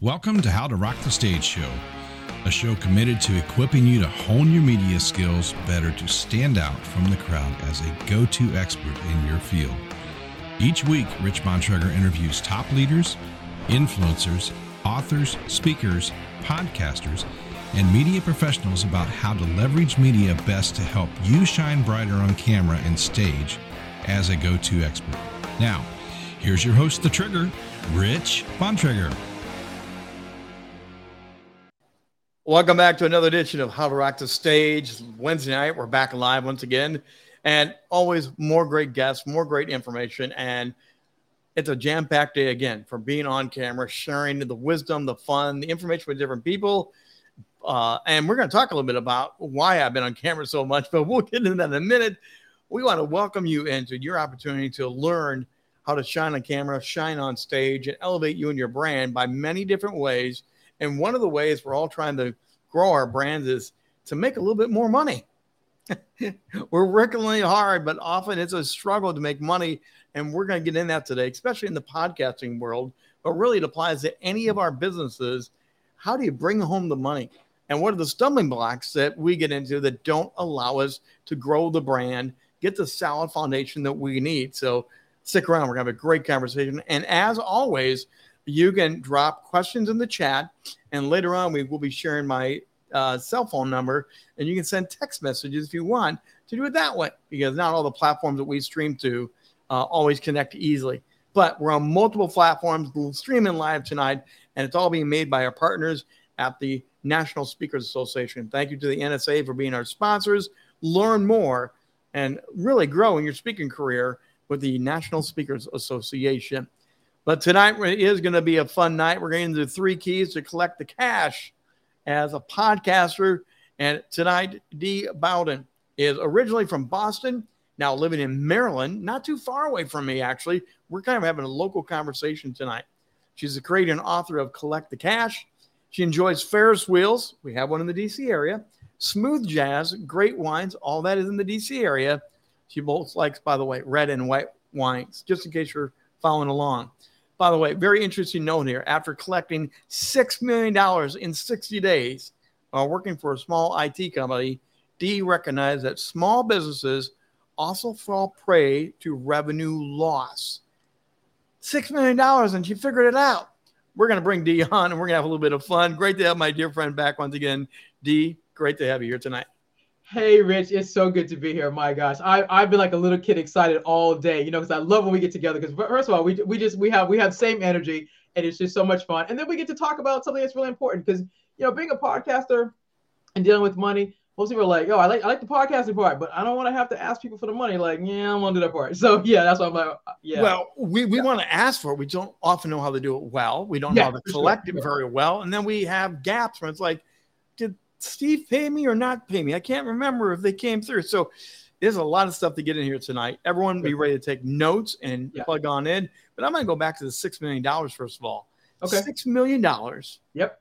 Welcome to How to Rock the Stage Show, a show committed to equipping you to hone your media skills better to stand out from the crowd as a go to expert in your field. Each week, Rich Bontrager interviews top leaders, influencers, authors, speakers, podcasters, and media professionals about how to leverage media best to help you shine brighter on camera and stage as a go to expert. Now, here's your host, The Trigger, Rich Bontrager. Welcome back to another edition of How to Rock the Stage. Wednesday night, we're back live once again, and always more great guests, more great information, and it's a jam-packed day again for being on camera, sharing the wisdom, the fun, the information with different people. Uh, and we're going to talk a little bit about why I've been on camera so much, but we'll get into that in a minute. We want to welcome you into your opportunity to learn how to shine on camera, shine on stage, and elevate you and your brand by many different ways and one of the ways we're all trying to grow our brands is to make a little bit more money. we're working really hard, but often it's a struggle to make money. And we're going to get in that today, especially in the podcasting world. But really, it applies to any of our businesses. How do you bring home the money? And what are the stumbling blocks that we get into that don't allow us to grow the brand, get the solid foundation that we need? So stick around. We're going to have a great conversation. And as always, you can drop questions in the chat, and later on we will be sharing my uh, cell phone number, and you can send text messages if you want to do it that way because not all the platforms that we stream to uh, always connect easily. But we're on multiple platforms. We're streaming live tonight, and it's all being made by our partners at the National Speakers Association. Thank you to the NSA for being our sponsors. Learn more and really grow in your speaking career with the National Speakers Association. But tonight is going to be a fun night. We're going to do three keys to collect the cash as a podcaster. And tonight, Dee Bowden is originally from Boston, now living in Maryland, not too far away from me, actually. We're kind of having a local conversation tonight. She's the creator and author of Collect the Cash. She enjoys Ferris wheels. We have one in the DC area. Smooth jazz, great wines. All that is in the DC area. She both likes, by the way, red and white wines, just in case you're following along. By the way, very interesting note here. After collecting $6 million in 60 days while working for a small IT company, Dee recognized that small businesses also fall prey to revenue loss. $6 million, and she figured it out. We're going to bring Dee on and we're going to have a little bit of fun. Great to have my dear friend back once again. Dee, great to have you here tonight. Hey, Rich, it's so good to be here. My gosh, I I've been like a little kid excited all day, you know, because I love when we get together. Because first of all, we we just we have we have same energy, and it's just so much fun. And then we get to talk about something that's really important because you know, being a podcaster and dealing with money, most people are like, "Yo, I like I like the podcasting part, but I don't want to have to ask people for the money." Like, yeah, I don't want to do that part. So yeah, that's why I'm like, uh, yeah. Well, we, we yeah. want to ask for it. We don't often know how to do it well. We don't yeah, know how to collect sure. it very well, and then we have gaps where it's like, Steve pay me or not pay me? I can't remember if they came through. So there's a lot of stuff to get in here tonight. Everyone be ready to take notes and yeah. plug on in. But I'm going to go back to the $6 million first of all. Okay. $6 million. Yep.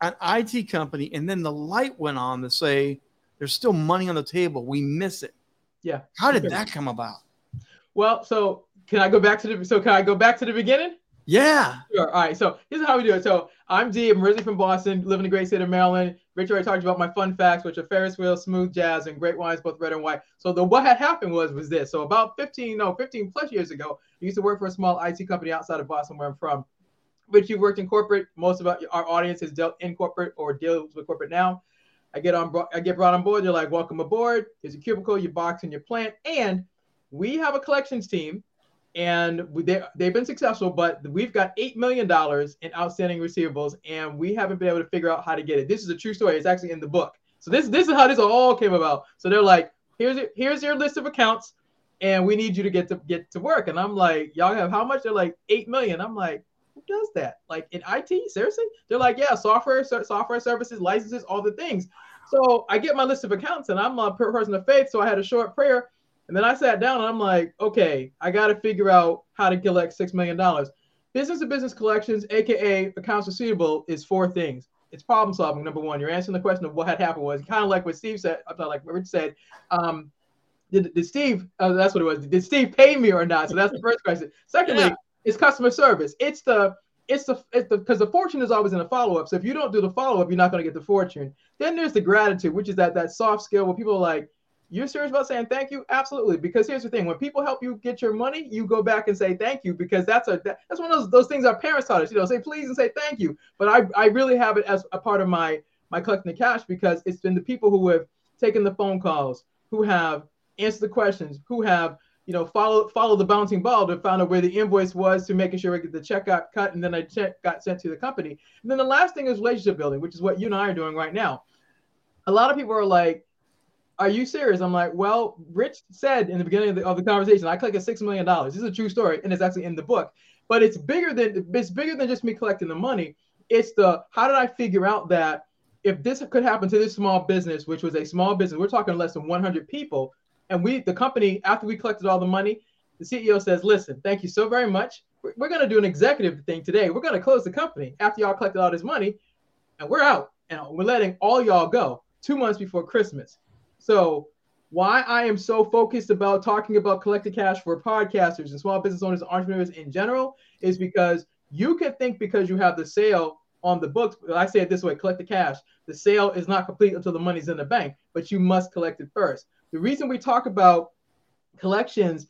An IT company. And then the light went on to say, there's still money on the table. We miss it. Yeah. How did that come about? Well, so can I go back to the so can I go back to the beginning? Yeah. Sure. All right. So here's how we do it. So I'm Dee. I'm originally from Boston, live in the great state of Maryland. Already talked about my fun facts, which are Ferris wheel, smooth jazz, and great wines, both red and white. So the what had happened was was this. So about 15, no, 15 plus years ago, I used to work for a small IT company outside of Boston, where I'm from. Rich, you've worked in corporate. Most of our audience has dealt in corporate or deals with corporate now. I get on, I get brought on board. They're like, "Welcome aboard. Here's a cubicle, your box, and your plant." And we have a collections team and they, they've been successful, but we've got $8 million in outstanding receivables, and we haven't been able to figure out how to get it. This is a true story. It's actually in the book. So this, this is how this all came about. So they're like, here's, here's your list of accounts, and we need you to get to get to work. And I'm like, y'all have how much? They're like, 8 million. I'm like, who does that? Like in IT, seriously? They're like, yeah, software, software services, licenses, all the things. So I get my list of accounts, and I'm a person of faith. So I had a short prayer and then I sat down and I'm like, okay, I got to figure out how to collect $6 million. Business to business collections, AKA accounts receivable, is four things. It's problem solving, number one. You're answering the question of what had happened was kind of like what Steve said, I'm not like what Rich said. Um, did, did Steve, uh, that's what it was. Did Steve pay me or not? So that's the first question. Secondly, yeah. it's customer service. It's the, it's the it's the because the fortune is always in the follow up. So if you don't do the follow up, you're not going to get the fortune. Then there's the gratitude, which is that that soft skill where people are like, "You're serious about saying thank you?" Absolutely. Because here's the thing: when people help you get your money, you go back and say thank you because that's a that, that's one of those those things our parents taught us. You know, say please and say thank you. But I I really have it as a part of my my collecting the cash because it's been the people who have taken the phone calls, who have answered the questions, who have you know, follow follow the bouncing ball to find out where the invoice was to making sure the check got cut and then I check got sent to the company. And then the last thing is relationship building, which is what you and I are doing right now. A lot of people are like, "Are you serious?" I'm like, "Well, Rich said in the beginning of the, of the conversation, I collected six million dollars. This is a true story, and it's actually in the book. But it's bigger than it's bigger than just me collecting the money. It's the how did I figure out that if this could happen to this small business, which was a small business, we're talking less than 100 people, and we, the company, after we collected all the money, the CEO says, listen, thank you so very much. We're, we're going to do an executive thing today. We're going to close the company after y'all collected all this money and we're out and we're letting all y'all go two months before Christmas. So why I am so focused about talking about collected cash for podcasters and small business owners, entrepreneurs in general, is because you can think because you have the sale on the books. I say it this way: collect the cash. The sale is not complete until the money's in the bank, but you must collect it first. The reason we talk about collections,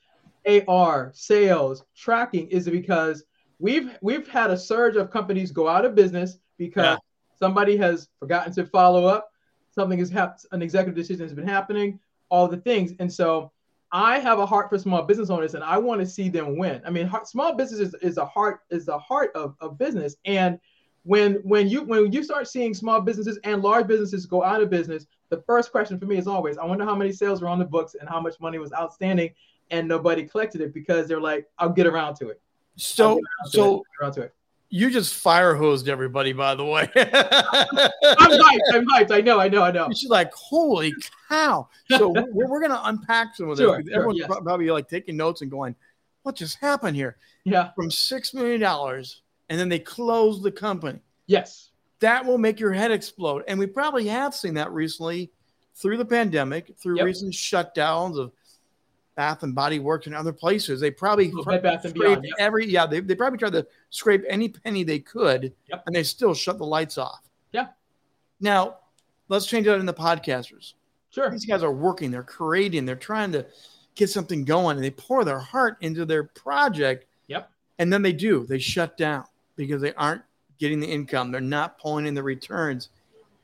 AR, sales, tracking is because we've we've had a surge of companies go out of business because yeah. somebody has forgotten to follow up, something has happened, an executive decision has been happening, all the things. And so I have a heart for small business owners and I want to see them win. I mean, small business is, is a heart is the heart of, of business. And when when you when you start seeing small businesses and large businesses go out of business, the first question for me is always, I wonder how many sales were on the books and how much money was outstanding, and nobody collected it because they're like, I'll get around to it. So so around to it. You just fire hosed everybody, by the way. I'm hyped. I'm hyped. I know. I know. I know. She's like, "Holy cow!" So we're, we're going to unpack some of this. Sure, Everyone's yes. probably like taking notes and going, "What just happened here?" Yeah. From six million dollars and then they close the company. Yes. That will make your head explode. And we probably have seen that recently through the pandemic, through yep. recent shutdowns of Bath and Body Works and other places. They probably Bed Bath and Beyond, yep. every yeah, they, they probably tried to scrape any penny they could yep. and they still shut the lights off. Yeah. Now, let's change that in the podcasters. Sure. These guys are working, they're creating, they're trying to get something going, and they pour their heart into their project. Yep. And then they do, they shut down because they aren't getting the income. They're not pulling in the returns.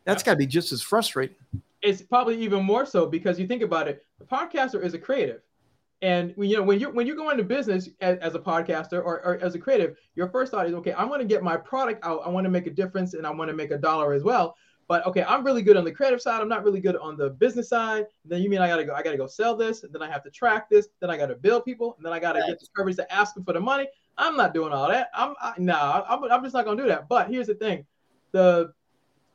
That's yeah. got to be just as frustrating. It's probably even more so because you think about it. The podcaster is a creative, and when you know when you when you go into business as, as a podcaster or, or, as a creative, your first thought is, okay, I want to get my product out. I want to make a difference, and I want to make a dollar as well. But okay, I'm really good on the creative side. I'm not really good on the business side. Then you mean I gotta go? I gotta go sell this, then I have to track this. Then I gotta bill people, and then I gotta right. get the coverage to ask them for the money. I'm not doing all that. I'm I, nah, I'm, I'm just not gonna do that. But here's the thing, the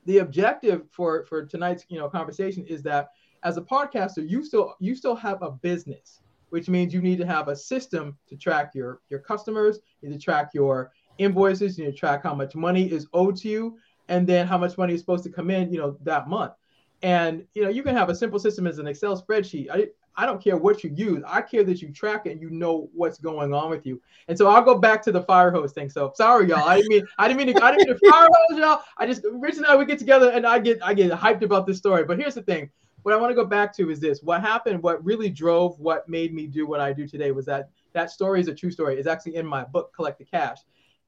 the objective for for tonight's you know conversation is that as a podcaster, you still you still have a business, which means you need to have a system to track your your customers, you need to track your invoices, you need to track how much money is owed to you, and then how much money is supposed to come in, you know, that month. And you know, you can have a simple system as an Excel spreadsheet. I, I don't care what you use. I care that you track it and you know what's going on with you. And so I'll go back to the fire hose thing. So sorry, y'all. I didn't mean I didn't mean to I didn't mean to fire hose y'all. I just Rich and I we get together and I get I get hyped about this story. But here's the thing. What I want to go back to is this. What happened, what really drove what made me do what I do today was that that story is a true story. It's actually in my book, Collect the Cash.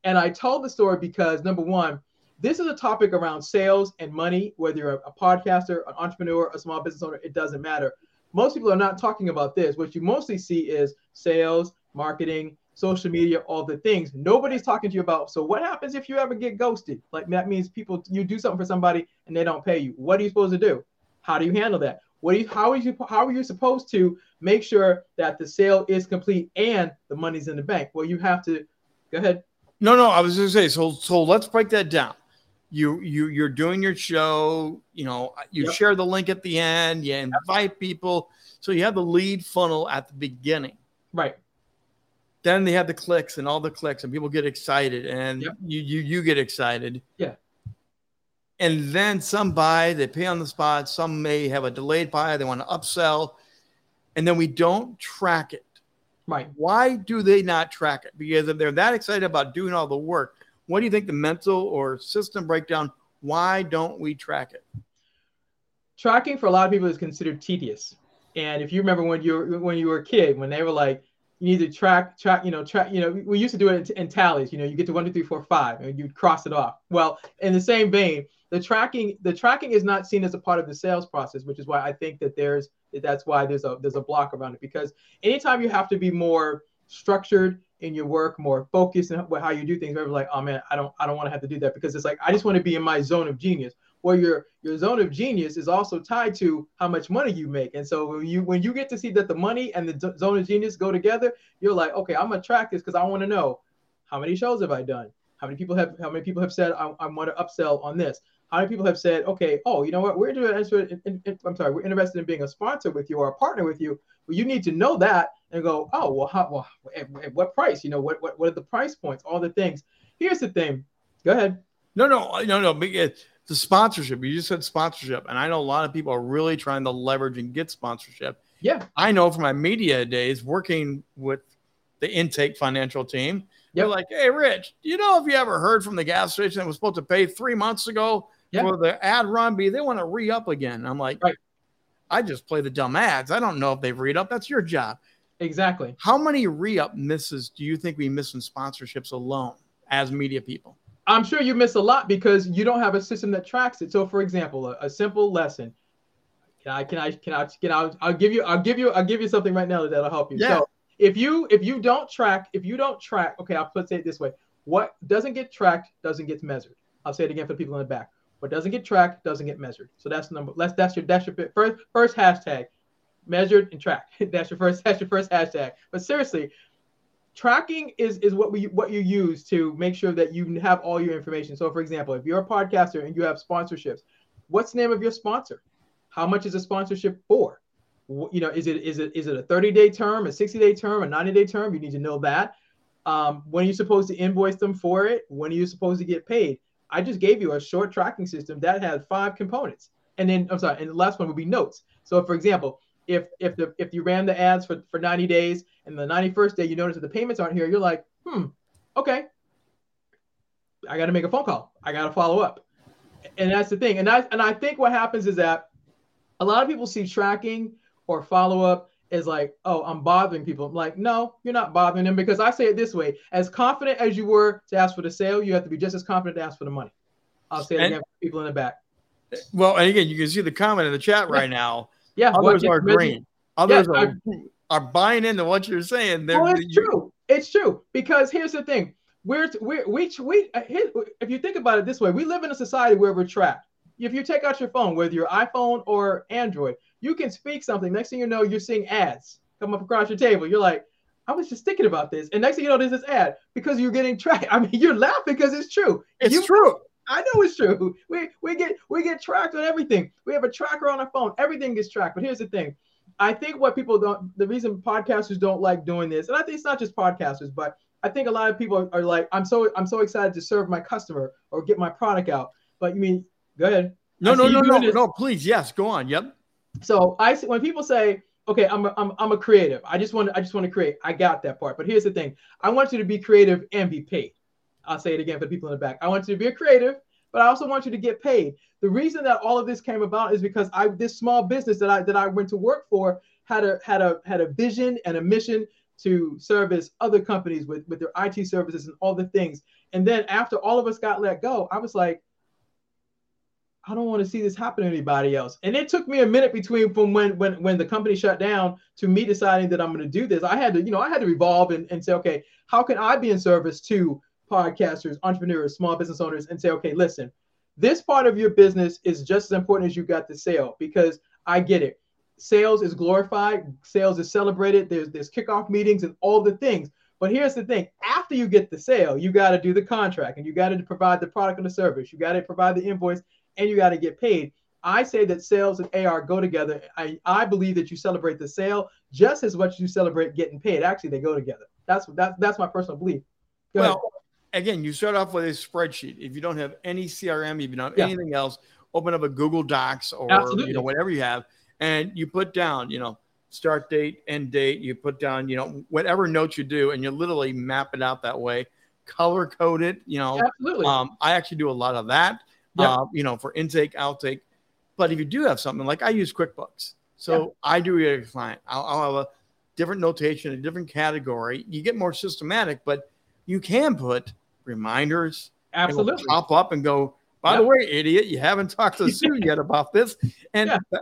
And I told the story because number one, this is a topic around sales and money, whether you're a, a podcaster, an entrepreneur, a small business owner, it doesn't matter most people are not talking about this. What you mostly see is sales, marketing, social media, all the things. Nobody's talking to you about. So what happens if you ever get ghosted? Like that means people you do something for somebody and they don't pay you. What are you supposed to do? How do you handle that? What do you how are you how are you supposed to make sure that the sale is complete and the money's in the bank? Well, you have to go ahead. No, no, I was going to say so. So let's break that down you you you're doing your show you know you yep. share the link at the end you invite people so you have the lead funnel at the beginning right then they have the clicks and all the clicks and people get excited and yep. you you you get excited yeah and then some buy they pay on the spot some may have a delayed buy they want to upsell and then we don't track it right why do they not track it because if they're that excited about doing all the work What do you think the mental or system breakdown? Why don't we track it? Tracking for a lot of people is considered tedious. And if you remember when you were, when you were a kid, when they were like, you need to track, track, you know, track, you know, we used to do it in, in tallies. You know, you get to one, two, three, four, five, and you'd cross it off. Well, in the same vein, the tracking, the tracking is not seen as a part of the sales process, which is why I think that there's that's why there's a there's a block around it. Because anytime you have to be more structured in your work, more focused in how you do things, like, oh man, I don't I don't want to have to do that. Because it's like I just want to be in my zone of genius. Well your your zone of genius is also tied to how much money you make. And so when you when you get to see that the money and the zone of genius go together you're like okay i'm gonna track this because i want to know how many shows have i done? How many people have how many people have said i, I want to upsell on this how many people have said okay oh you know what we're interested in, in, i'm sorry we're interested in being a sponsor with you or a partner with you well you need to know that and go oh well how well at, at what price you know what, what what are the price points all the things here's the thing go ahead no no no no the sponsorship. You just said sponsorship, and I know a lot of people are really trying to leverage and get sponsorship. Yeah, I know from my media days working with the intake financial team. Yep. They're like, "Hey, Rich, do you know if you ever heard from the gas station that was supposed to pay three months ago yep. for the ad run? Be they want to re up again?" I'm like, right. I just play the dumb ads. I don't know if they've re up. That's your job. Exactly. How many re up misses do you think we miss in sponsorships alone as media people? I'm sure you miss a lot because you don't have a system that tracks it. So, for example, a, a simple lesson. Can I? Can I? Can I? Can I? I'll give you. I'll give you. I'll give you something right now that'll help you. Yeah. So, if you if you don't track, if you don't track, okay, I'll put say it this way: what doesn't get tracked doesn't get measured. I'll say it again for the people in the back. What doesn't get tracked doesn't get measured. So that's the number. That's that's your that's your first first hashtag, measured and tracked. that's your first that's your first hashtag. But seriously, tracking is is what we what you use to make sure that you have all your information. So, for example, if you're a podcaster and you have sponsorships, what's the name of your sponsor? How much is a sponsorship for? You know, is it is it is it a 30 day term, a 60 day term, a 90 day term? You need to know that. Um, when are you supposed to invoice them for it? When are you supposed to get paid? I just gave you a short tracking system that had five components. And then I'm sorry, and the last one would be notes. So, for example, if if the if you ran the ads for, for 90 days and the 91st day you notice that the payments aren't here, you're like, hmm, okay. I got to make a phone call. I got to follow up. And that's the thing. And I and I think what happens is that a lot of people see tracking or follow up as like, oh, I'm bothering people. I'm like, no, you're not bothering them because I say it this way: as confident as you were to ask for the sale, you have to be just as confident to ask for the money. I'll say it and, again for people in the back. Well, and again, you can see the comment in the chat right now. Yeah, others are green. Others are, are buying into what you're saying. They're, oh, it's true. It's true because here's the thing: we're we're we we if you think about it this way, we live in a society where we're trapped. If you take out your phone, whether your iPhone or Android, you can speak something. Next thing you know, you're seeing ads come up across your table. You're like, I was just thinking about this, and next thing you know, there's this ad because you're getting tracked. I mean, you're laughing because it's true. It's you, true. I know it's true. We we get we get tracked on everything. We have a tracker on our phone. Everything gets tracked. But here's the thing. I think what people don't the reason podcasters don't like doing this, and I think it's not just podcasters, but I think a lot of people are, like, I'm so I'm so excited to serve my customer or get my product out. But you mean go ahead. No, no, no, no, no, please. Yes, go on. Yep. So I when people say, okay, I'm a, I'm, I'm a creative. I just want to, I just want to create. I got that part. But here's the thing. I want you to be creative and be paid. I'll say it again for the people in the back. I want you to be a creative, but I also want you to get paid. The reason that all of this came about is because I this small business that I that I went to work for had a had a had a vision and a mission to service other companies with with their IT services and all the things. And then after all of us got let go, I was like, I don't want to see this happen to anybody else. And it took me a minute between from when when when the company shut down to me deciding that I'm going to do this. I had to, you know, I had to revolve and, and say, okay, how can I be in service to podcasters, entrepreneurs, small business owners, and say, okay, listen, this part of your business is just as important as you got the sale because I get it. Sales is glorified, sales is celebrated. There's there's kickoff meetings and all the things. But here's the thing: after you get the sale, you got to do the contract and you got to provide the product and the service. You got to provide the invoice and you got to get paid. I say that sales and AR go together. I, I believe that you celebrate the sale just as much as you celebrate getting paid. Actually, they go together. That's that's that's my personal belief. Go well, ahead again, you start off with a spreadsheet. If you don't have any CRM, if you don't have yeah. anything else, open up a Google Docs or Absolutely. you know whatever you have, and you put down you know start date, end date. You put down you know whatever notes you do, and you literally map it out that way. color code it. You know, Absolutely. um, I actually do a lot of that. Yep. Uh, you know, for intake, outtake. But if you do have something like I use QuickBooks, so I do as a client. I'll, I'll have a different notation, a different category. You get more systematic, but you can put reminders. Absolutely. pop up and go. By the way, idiot, you haven't talked to Sue yet about this, and Yeah.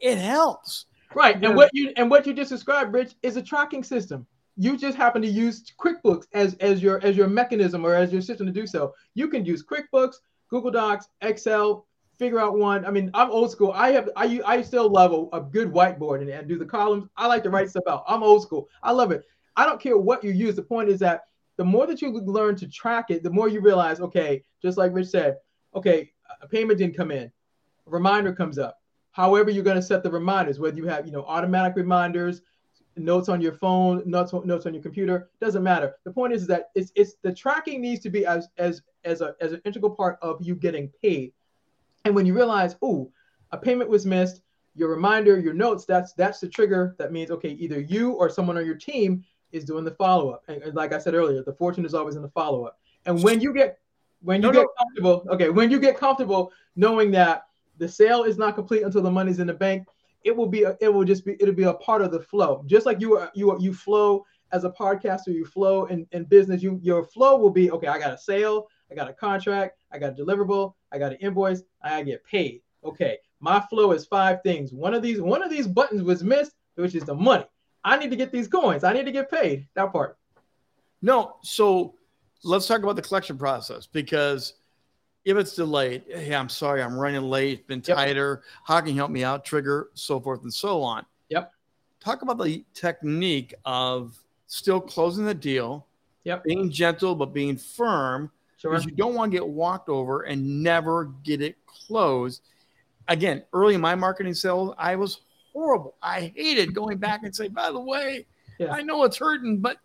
it helps. Right. Yeah. And what you and what you just described, Rich, is a tracking system. You just happen to use QuickBooks as as your as your mechanism or as your system to do so. You can use QuickBooks, Google Docs, Excel, figure out one. I mean, I'm old school. I have I I still love a, a good whiteboard and, and do the columns. I like to write stuff out. I'm old school. I love it. I don't care what you use. The point is that the more that you learn to track it, the more you realize, okay, just like Rich said, okay, a payment didn't come in, a reminder comes up. However, you're going to set the reminders, whether you have, you know, automatic reminders, notes on your phone, notes notes on your computer, doesn't matter. The point is that it's it's the tracking needs to be as as as a as an integral part of you getting paid. And when you realize, oh, a payment was missed, your reminder, your notes, that's that's the trigger that means okay, either you or someone on your team is doing the follow-up. And, and like I said earlier, the fortune is always in the follow-up. And when you get when you No, get no. comfortable, okay, when you get comfortable knowing that the sale is not complete until the money's in the bank, it will be a, it will just be it'll be a part of the flow. Just like you are you are, you flow as a podcaster, you flow in, in business, you your flow will be okay, I got a sale, I got a contract, I got a deliverable, I got an invoice, I get paid. Okay, my flow is five things. One of these one of these buttons was missed, which is the money. I need to get these coins. I need to get paid. That part. No, so let's talk about the collection process because if it's delayed, hey, I'm sorry, I'm running late, been Yep. tighter. How can you help me out? Trigger, so forth and so on. Yep. Talk about the technique of still closing the deal, Yep. being gentle but being firm Sure. because you don't want to get walked over and never get it closed. Again, early in my marketing sales, I was horrible. I hated going back and say, by the way, Yeah. I know it's hurting, but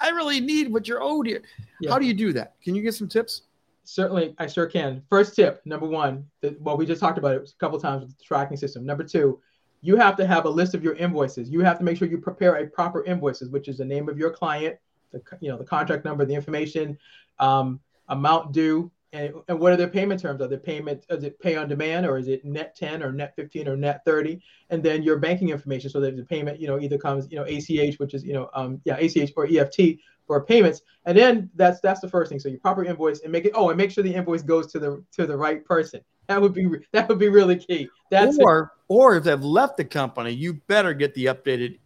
I really need what you're owed here. Yeah. How do you do that? Can you get some tips? Certainly, I sure can. First tip, number one, that, well, we just talked about it a couple times with the tracking system. Number two, you have to have a list of your invoices. You have to make sure you prepare a proper invoices, which is the name of your client, the you know the contract number, the information, um, amount due, and, and what are their payment terms? Are the payment is it pay on demand or is it net 10 or net 15 or net 30? And then your banking information, so that the payment you know either comes you know ACH, which is you know um, yeah ACH or EFT for payments. And then that's that's the first thing. So your proper invoice and make it oh and make sure the invoice goes to the to the right person. That would be that would be really key. That's it. or or if they've left the company, you better get the updated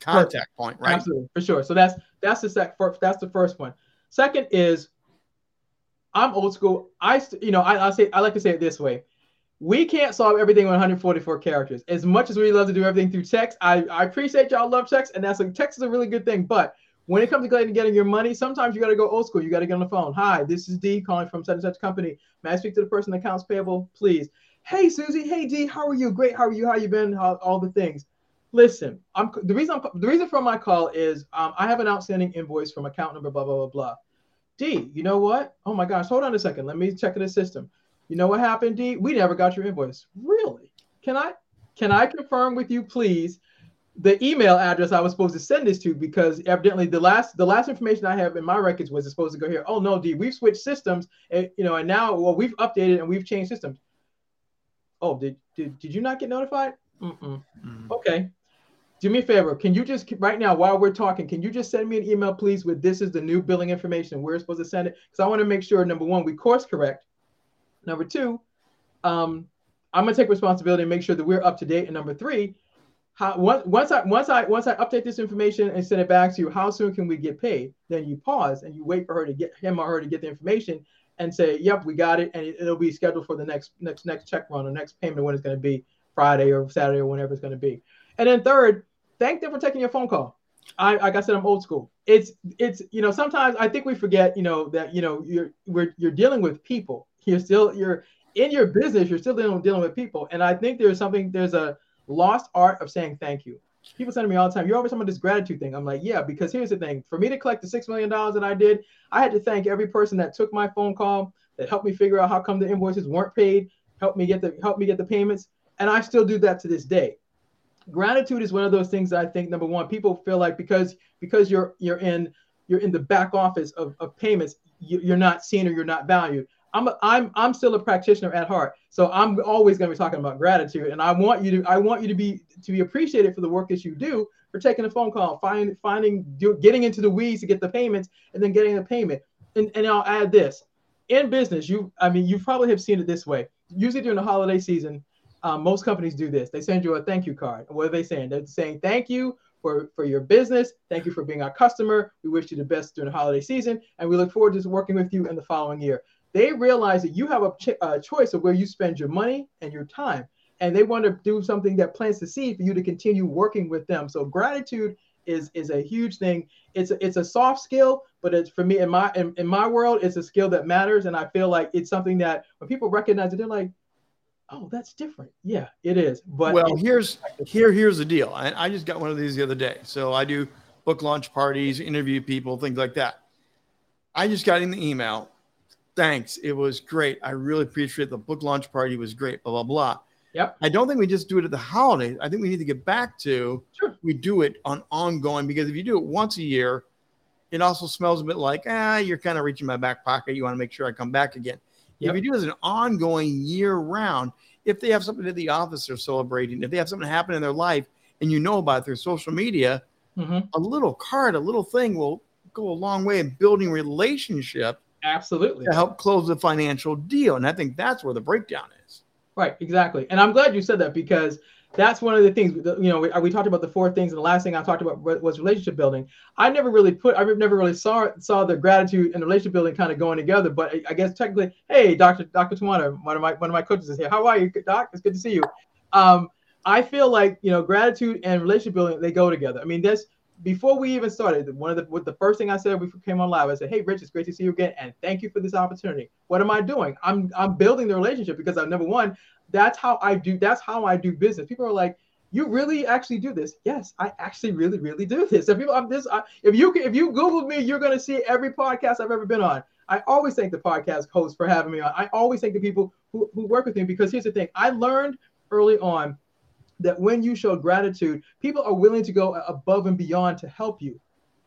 contact point, right? Absolutely, for sure. So that's that's the sec. First, that's the first one. Second is, I'm old school. I you know I, I say I like to say it this way. We can't solve everything with 144 characters. As much as we love to do everything through text, I, I appreciate y'all love text, and that's a text is a really good thing. But when it comes to getting, your money, sometimes you got to go old school. You got to get on the phone. Hi, this is Dee calling from such and such company. May I speak to the person in accounts payable, please? Hey Susie, hey Dee, how are you? Great, how are you? How you been? How, all the things. Listen, I'm the reason I'm, the reason for my call is um, I have an outstanding invoice from account number blah blah blah blah. Dee, you know what? Oh my gosh, hold on a second. Let me check in the system. You know what happened, Dee? We never got your invoice. Really? Can I can I confirm with you, please, the email address I was supposed to send this to? Because evidently the last the last information I have in my records was it's supposed to go here. Oh no, Dee, we've switched systems, and you know, and now well we've updated and we've changed systems. Oh, did did, did you not get notified? Mm-mm. Mm. Okay. Do me a favor. Can you just right now, while we're talking, can you just send me an email, please, with this is the new billing information. We're supposed to send it because I want to make sure number one, we course correct. Number two, um, I'm gonna take responsibility and make sure that we're up to date. And number three, how once I once I once I update this information and send it back to you, how soon can we get paid? Then you pause and you wait for her to get him or her to get the information and say, "Yep, we got it," and it, it'll be scheduled for the next next next check run or next payment when it's going to be Friday or Saturday or whenever it's going to be. And then third, thank them for taking your phone call. I like I said, I'm old school. It's it's you know sometimes I think we forget you know that you know you're we're you're dealing with people. You're still you're in your business. You're still dealing dealing with people. And I think there's something there's a lost art of saying thank you. People to me all the time, "You're always talking about this gratitude thing." I'm like, yeah, because here's the thing: for me to collect the six million dollars that I did, I had to thank every person that took my phone call, that helped me figure out how come the invoices weren't paid, helped me get the helped me get the payments, and I still do that to this day. Gratitude is one of those things I think number one, people feel like because because you're you're in you're in the back office of, of payments, you, are not seen or you're not valued. I'm a, I'm I'm still a practitioner at heart, so I'm always going to be talking about gratitude, and I want you to I want you to be to be appreciated for the work that you do, for taking a phone call, finding finding do, getting into the weeds to get the payments, and then getting the payment. And and I'll add this: in business, you I mean you probably have seen it this way. Usually during the holiday season, um, most companies do this. They send you a thank you card. what are they saying? They're saying thank you for, for your business. Thank you for being our customer. We wish you the best during the holiday season, and we look forward to working with you in the following year. They realize that you have a, ch- a choice of where you spend your money and your time, and they want to do something that plants the seed for you to continue working with them. So gratitude is is a huge thing. It's a, it's a soft skill, but it's for me in my in, in my world, it's a skill that matters, and I feel like it's something that when people recognize it, they're like, oh, that's different. Yeah, it is. But well, here's here here's the deal. I, I just got one of these the other day. So I do book launch parties, interview people, things like that. I just got in the email. Thanks. It was great. I really appreciate the book launch party was great. Blah blah blah. Yep. I don't think we just do it at the holidays. I think we need to get back to sure. we do it on ongoing because if you do it once a year, it also smells a bit like ah, you're kind of reaching my back pocket. You want to make sure I come back again. Yep. If you do it as an ongoing year round, if they have something at the office they're celebrating, if they have something happen in their life and you know about it through social media, mm-hmm. a little card, a little thing will go a long way in building relationship. Absolutely. To help close the financial deal. And I think that's where the breakdown is. Right, exactly. And I'm glad you said that because that's one of the things you know we, we, talked about the four things and the last thing i talked about was relationship building i never really put i never really saw saw the gratitude and the relationship building kind of going together but i guess technically hey dr dr tawana one of my one of my coaches is here how are you doc it's good to see you um, i feel like you know gratitude and relationship building they go together i mean this before we even started one of the what the first thing i said we came on live i said hey rich it's great to see you again and thank you for this opportunity what am i doing i'm i'm building the relationship because i number one that's how I do. That's how I do business. People are like, "You really actually do this?" Yes, I actually really, really do this. If people, I'm this. I, if you if you Google me, you're gonna see every podcast I've ever been on. I always thank the podcast host for having me on. I always thank the people who, who work with me because here's the thing: I learned early on that when you show gratitude, people are willing to go above and beyond to help you.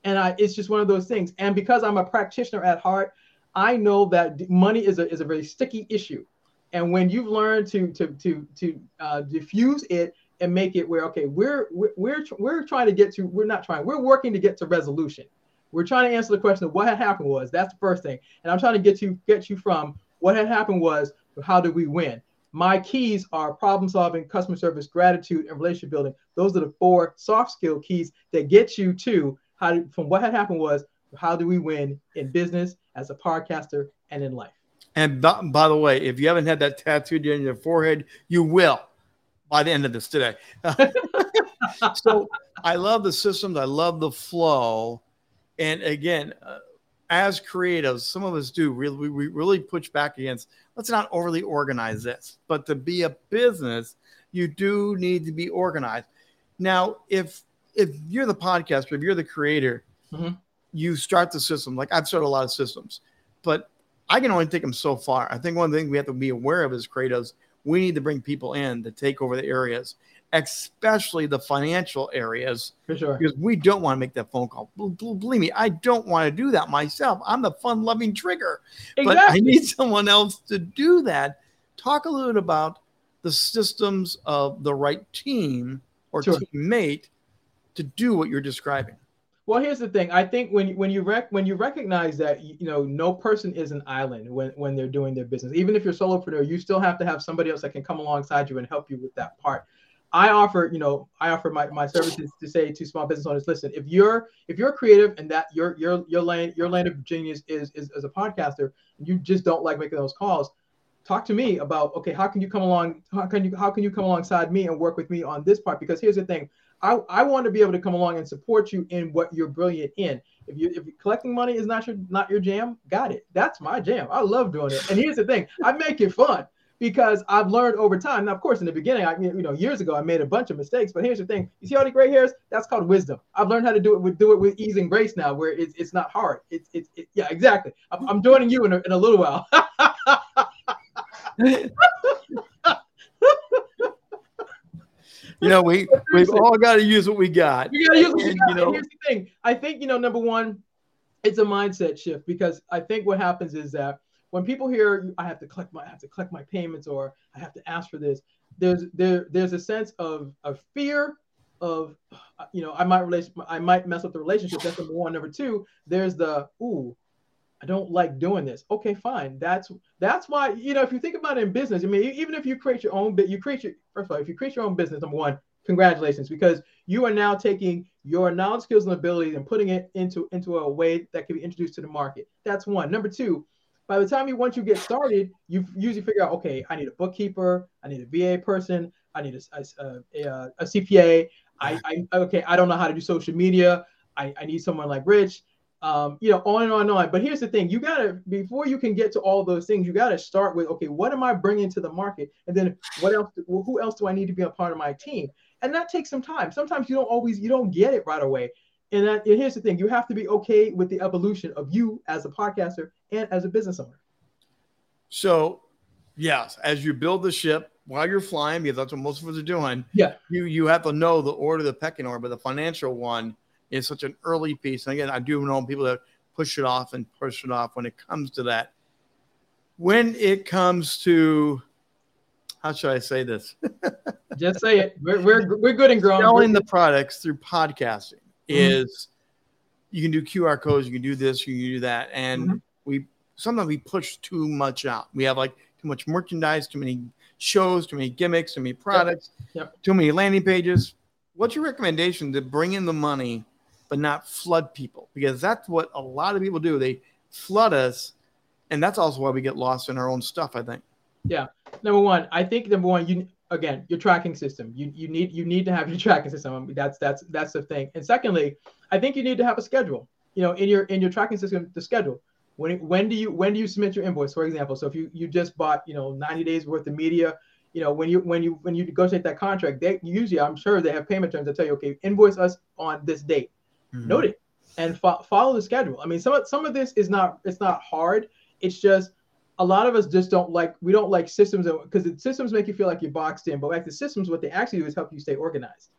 And I, it's just one of those things. And because I'm a practitioner at heart, I know that money is a, is a very sticky issue. And when you've learned to to to to uh, diffuse it and make it where okay, we're we're we're, we're trying to get to we're not trying we're working to get to resolution. We're trying to answer the question of what had happened was that's the first thing, and I'm trying to get you get you from what had happened was how did we win. My keys are problem solving, customer service, gratitude, and relationship building. Those are the four soft skill keys that get you to how from what had happened was how do we win in business as a podcaster and in life. And by, by, the way, if you haven't had that tattooed on your forehead, you will by the end of this today. so I love the systems. I love the flow. And again, uh, as creatives, some of us do really, we really push back against let's not overly organize this. But to be a business, you do need to be organized. Now, if if you're the podcaster, if you're the creator, mm-hmm. you start the system. Like I've started a lot of systems, but I can only take them so far. I think one thing we have to be aware of as creators, we need to bring people in to take over the areas, especially the financial areas. For sure. Because we don't want to make that phone call. Believe me, I don't want to do that myself. I'm the fun loving trigger, exactly. but I need someone else to do that. Talk a little bit about the systems of the right team or sure. teammate to do what you're describing. Well, here's the thing. I think when when you rec- when you recognize that you know no person is an island when when they're doing their business. Even if you're solopreneur, you still have to have somebody else that can come alongside you and help you with that part. I offer, you know, I offer my, my services to say to small business owners, listen, if you're if you're creative and that your your your lane your lane of genius is is as a podcaster, you just don't like making those calls, talk to me about okay, how can you come along? How can you how can you come alongside me and work with me on this part? Because here's the thing, I, I want to be able to come along and support you in what you're brilliant in. If you if collecting money is not your not your jam, got it. That's my jam. I love doing it. And here's the thing, I make it fun because I've learned over time. Now, of course, in the beginning, I you know years ago I made a bunch of mistakes. But here's the thing: you see all the gray hairs? That's called wisdom. I've learned how to do it with do it with ease and grace now, where it's it's not hard. It's it's it, yeah, exactly. I'm, I'm joining you in a, in a little while. you know, we we've all got to use what we got. We got to use what we got. You know, here's the thing. I think you know, number one, it's a mindset shift because I think what happens is that when people hear I have to collect my I have to collect my payments or I have to ask for this, there's there there's a sense of of fear of you know I might relation I might mess up the relationship. That's number one. Number two, there's the ooh, I don't like doing this. Okay, fine. That's that's why you know if you think about it in business, I mean even if you create your own you create your first of all if you create your own business, number one, congratulations because you are now taking your knowledge, skills, and abilities and putting it into into a way that can be introduced to the market. That's one. Number two, by the time you once you get started, you usually figure out, okay, I need a bookkeeper, I need a VA person, I need a, a, a, a CPA. I, I okay, I don't know how to do social media. I, I need someone like Rich. Um, you know, on and on and on. But here's the thing: you gotta before you can get to all those things, you gotta start with okay, what am I bringing to the market, and then what else? Who else do I need to be a part of my team? and that takes some time. Sometimes you don't always you don't get it right away. And, that, and here's the thing: you have to be okay with the evolution of you as a podcaster and as a business owner. So, yes, as you build the ship while you're flying, because that's what most of us are doing. Yeah, you you have to know the order, of the pecking order, but the financial one is such an early piece. And again, I do know people that push it off and push it off when it comes to that. When it comes to how should I say this? Just say it. We're, we're, we're good and growing. Selling the products through podcasting mm-hmm. is you can do QR codes, you can do this, you can do that. And mm-hmm. we sometimes we push too much out. We have like too much merchandise, too many shows, too many gimmicks, too many products, yep. Yep. too many landing pages. What's your recommendation to bring in the money but not flood people? Because that's what a lot of people do. They flood us, and that's also why we get lost in our own stuff, I think. Yeah. Number one, I think number one, you again, your tracking system. You you need you need to have your tracking system. I mean, that's that's that's the thing. And secondly, I think you need to have a schedule. You know, in your in your tracking system, the schedule. When when do you when do you submit your invoice? For example, so if you you just bought you know 90 days worth of media, you know when you when you when you negotiate that contract, they usually I'm sure they have payment terms that tell you okay, invoice us on this date. Mm-hmm. Note it and fo- follow the schedule. I mean, some of some of this is not it's not hard. It's just a lot of us just don't like we don't like systems because systems make you feel like you're boxed in but like the systems what they actually do is help you stay organized.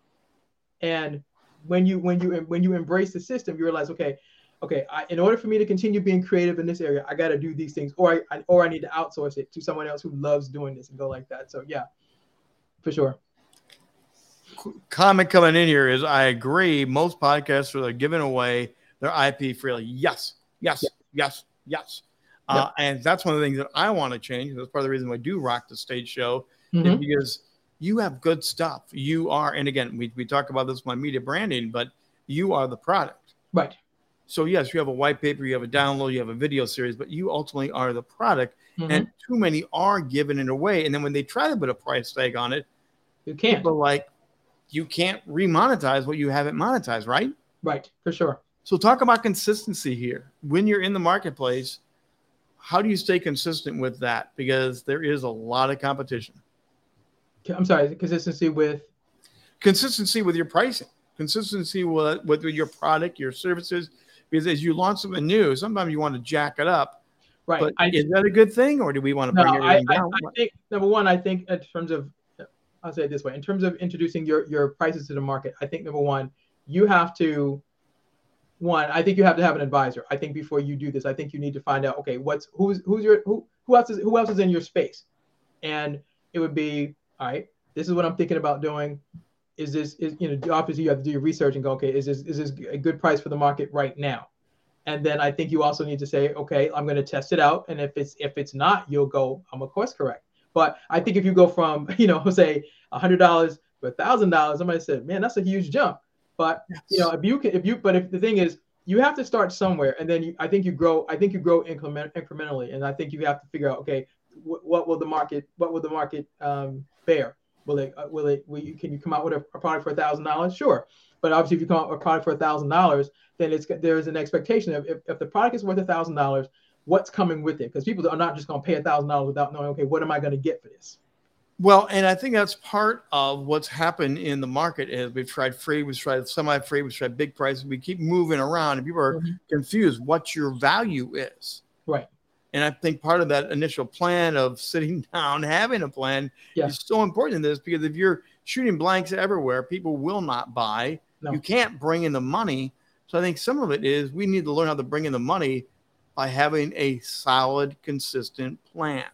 And when you when you when you embrace the system you realize okay okay I, in order for me to continue being creative in this area i got to do these things or I, or i need to outsource it to someone else who loves doing this and go like that. So yeah for sure. Comment coming in here is i agree most podcasts are giving away their ip freely. Yes yes yeah. yes yes uh, and that's one of the things that I want to change. That's part of the reason why I do rock the stage show mm-hmm. because you have good stuff. You are, and again, we, we talk about this with my media branding, but you are the product. Right. So yes, you have a white paper, you have a download, you have a video series, but you ultimately are the product. Mm-hmm. And too many are giving it away. And then when they try to put a price tag on it, you can't. People like you can't remonetize what you haven't monetized, right? Right, for sure. So talk about consistency here. When you're in the marketplace, how do you stay consistent with that? Because there is a lot of competition. I'm sorry, consistency with consistency with your pricing, consistency with, with your product, your services. Because as you launch something new, sometimes you want to jack it up. Right. But I, is that a good thing, or do we want to bring no, everything I, down? I, I think number one, I think in terms of, I'll say it this way: in terms of introducing your your prices to the market, I think number one, you have to one, I think you have to have an advisor. I think before you do this, I think you need to find out, okay, what's who's who's your who who else is who else is in your space, and it would be all right. This is what I'm thinking about doing. Is this is you know obviously you have to do your research and go, okay, is this is this a good price for the market right now? And then I think you also need to say, okay, I'm going to test it out, and if it's if it's not, you'll go, I'm a course correct. But I think if you go from you know say hundred dollars to a thousand dollars, somebody said, man, that's a huge jump. But yes. you know, if you can, if you, but if the thing is, you have to start somewhere, and then you, I think you grow. I think you grow increment, incrementally, and I think you have to figure out, okay, wh- what will the market, what will the market um, bear? Will it, uh, will it, will you, can you come out with a, a product for a thousand dollars? Sure, but obviously, if you come out with a product for a thousand dollars, then it's there is an expectation of if, if the product is worth a thousand dollars, what's coming with it? Because people are not just going to pay a thousand dollars without knowing, okay, what am I going to get for this? Well, and I think that's part of what's happened in the market is we've tried free, we've tried semi-free, we've tried big prices. We keep moving around, and people are mm-hmm. confused what your value is. Right. And I think part of that initial plan of sitting down, having a plan, yeah. is so important in this because if you're shooting blanks everywhere, people will not buy. No. You can't bring in the money. So I think some of it is we need to learn how to bring in the money by having a solid, consistent plan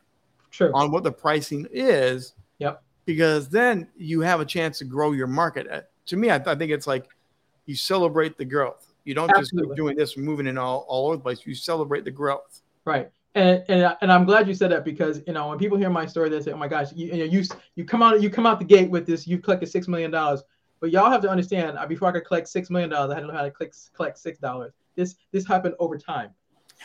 Sure. on what the pricing is. Yep. Because then you have a chance to grow your market. Uh, To me, I, I think it's like you celebrate the growth. You don't just keep doing this and moving in all, all over the place. You celebrate the growth. Right. And, and and I'm glad you said that because you know when people hear my story they say oh my gosh you you, know, you you come out you come out the gate with this you've collected six million dollars but y'all have to understand uh, before I could collect six million dollars I had to know how to click, collect six dollars this this happened over time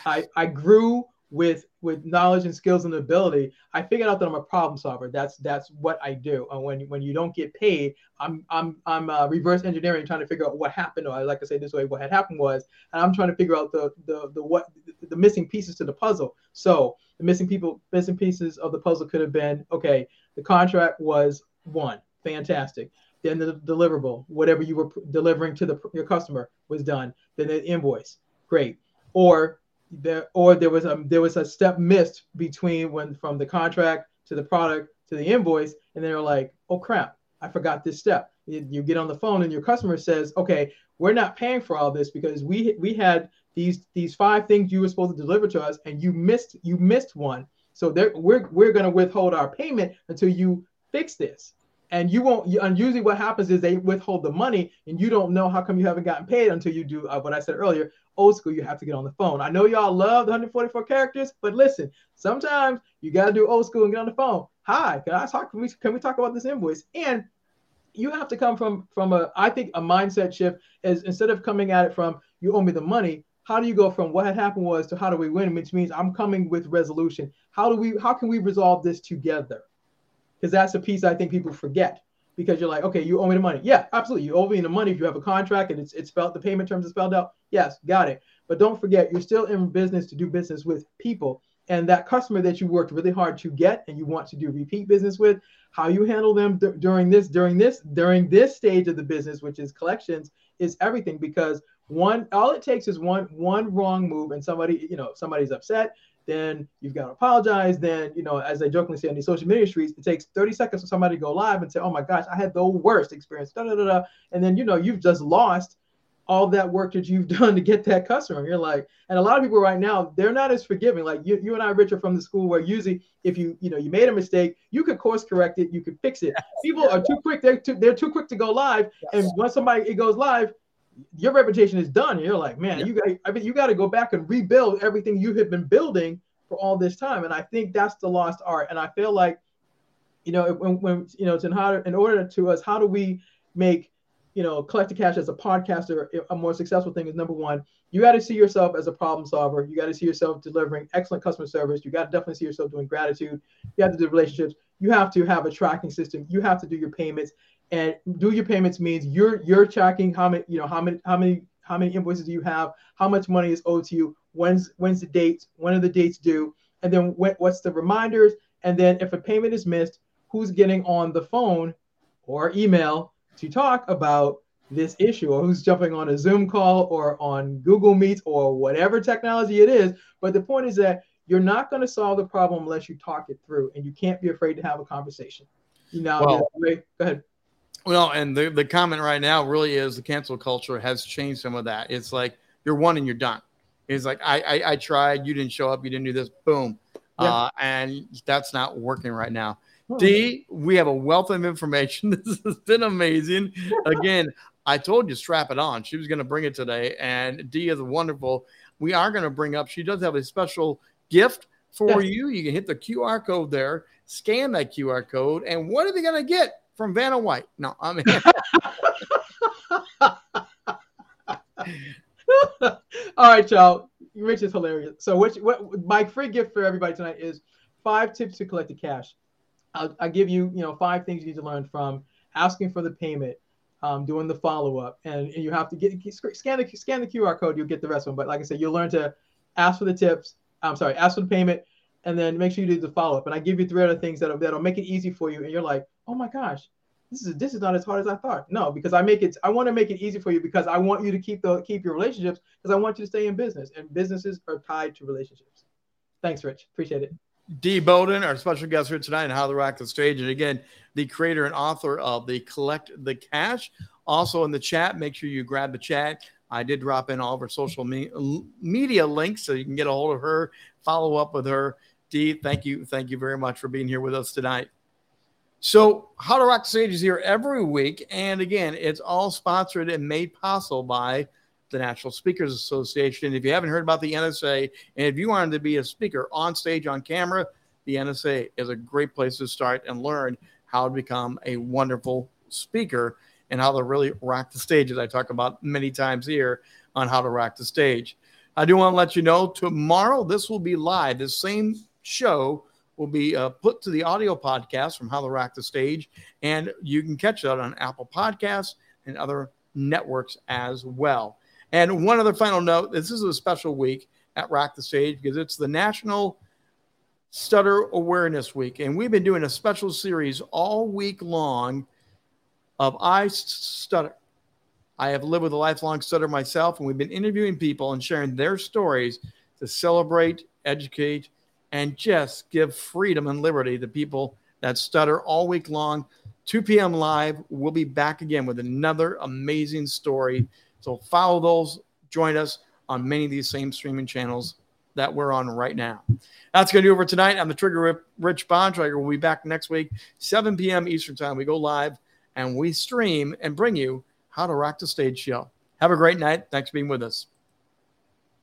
I I grew with with knowledge and skills and ability I figured out that I'm a problem solver that's that's what I do and when when you don't get paid I'm I'm I'm uh, reverse engineering trying to figure out what happened or I like to say this way what had happened was and I'm trying to figure out the the the what the missing pieces to the puzzle. So the missing people missing pieces of the puzzle could have been okay. The contract was one, fantastic. Then the deliverable, whatever you were delivering to the your customer, was done. Then the invoice, great. Or there or there was a there was a step missed between when from the contract to the product to the invoice, and they were like, oh crap, I forgot this step. You, get on the phone and your customer says, okay, we're not paying for all this because we we had these these five things you were supposed to deliver to us and you missed you missed one so we're we're going to withhold our payment until you fix this and you won't and usually what happens is they withhold the money and you don't know how come you haven't gotten paid until you do uh, what i said earlier old school you have to get on the phone. I know y'all love the 144 characters but listen sometimes you got to do old school and get on the phone. Hi can i talk can we, can we talk about this invoice? And you have to come from from a i think a mindset shift is instead of coming at it from you owe me the money how do you go from what had happened was to how do we win? Which means i'm coming with resolution. How do we how can we resolve this together because that's a piece i think people forget. Because you're like okay you owe me the money. Yeah absolutely. You owe me the money if you have a contract and it's, it's spelled the payment terms are spelled out. Yes got it. But don't forget you're still in business to do business with people. And that customer that you worked really hard to get and you want to do repeat business with how you handle them d- during this during this during this stage of the business which is collections is everything. Because one all it takes is one one wrong move and somebody you know somebody's upset then you've got to apologize. Then you know as i jokingly say on these social media streets it takes 30 seconds for somebody to go live and say oh my gosh i had the worst experience da, da, da, da. and then you know you've just lost all that work that you've done to get that customer. You're like and a lot of people right now they're not as forgiving. Like you, you and i richard from the school where usually if you you know you made a mistake you could course correct it you could fix it. People are too quick they're too, they're too quick to go live. And once somebody it goes live your reputation is done. You're like, man, Yep. you got, I mean, you got to go back and rebuild everything you had been building for all this time. And I think that's the lost art. And I feel like, you know, when, when you know, it's in how in order to us, how do we make, you know, collect the cash as a podcaster a more successful thing is number one, you got to see yourself as a problem solver. You got to see yourself delivering excellent customer service. You got to definitely see yourself doing gratitude. You have to do relationships. You have to have a tracking system. You have to do your payments and do your payments means you're you're tracking how many you know how many how many how many invoices do you have how much money is owed to you when's when's the date when are the dates due and then what, what's the reminders and then if a payment is missed who's getting on the phone or email to talk about this issue or who's jumping on a zoom call or on google meets or whatever technology it is. But the point is that you're not going to solve the problem unless you talk it through and you can't be afraid to have a conversation. You know Well- go ahead Well, and the, the comment right now really is the cancel culture has changed some of that. It's like you're one and you're done. It's like I I, I tried, you didn't show up, you didn't do this, boom, Yeah. uh, and that's not working right now. Dee, we have a wealth of information. This has been amazing. Again, I told you strap it on. She was going to bring it today, and Dee is wonderful. We are going to bring up. She does have a special gift for you. You can hit the QR code there, scan that QR code, and what are they going to get from Vanna White? No, I mean. All right, y'all. Rich is hilarious. So, what, what my free gift for everybody tonight is five tips to collect the cash. I'll, I'll give you, you know, five things you need to learn from asking for the payment, um, doing the follow up, and, and you have to get scan the scan the QR code. You'll get the rest of them. But like I said, you'll learn to ask for the tips. I'm sorry, ask for the payment, and then make sure you do the follow up. And I give you three other things that'll that'll make it easy for you. And you're like, oh my gosh, this is this is not as hard as I thought. No, because I make it I want to make it easy for you because I want you to keep the keep your relationships because I want you to stay in business and businesses are tied to relationships. Thanks, Rich. Appreciate it. Dee Bowden, our special guest here tonight, and How to Rock the Stage. And again, the creator and author of the Collect the Cash. Also in the chat, make sure you grab the chat. I did drop in all of her social me- media links so you can get a hold of her, follow up with her. Dee, thank you. Thank you very much for being here with us tonight. So, How to Rock the Stage is here every week. And again, it's all sponsored and made possible by the National Speakers Association. And if you haven't heard about the NSA, and if you wanted to be a speaker on stage, on camera, the NSA is a great place to start and learn how to become a wonderful speaker and how to really rock the stage, as I talk about many times here on how to rock the stage. I do want to let you know tomorrow this will be live. This same show will be uh, put to the audio podcast from How to Rock the Stage, and you can catch that on Apple Podcasts and other networks as well. And one other final note this is a special week at Rock the Stage because it's the National Stutter Awareness Week. And we've been doing a special series all week long of I Stutter. I have lived with a lifelong stutter myself, and we've been interviewing people and sharing their stories to celebrate, educate, and just give freedom and liberty to people that stutter all week long. 2 p.m. live. We'll be back again with another amazing story. So follow those, join us on many of these same streaming channels that we're on right now. That's going to do it for tonight. I'm the Trigger Rich Bontrager. We'll be back next week, 7 p.m. Eastern Time. We go live and we stream and bring you How to Rock the Stage show. Have a great night. Thanks for being with us.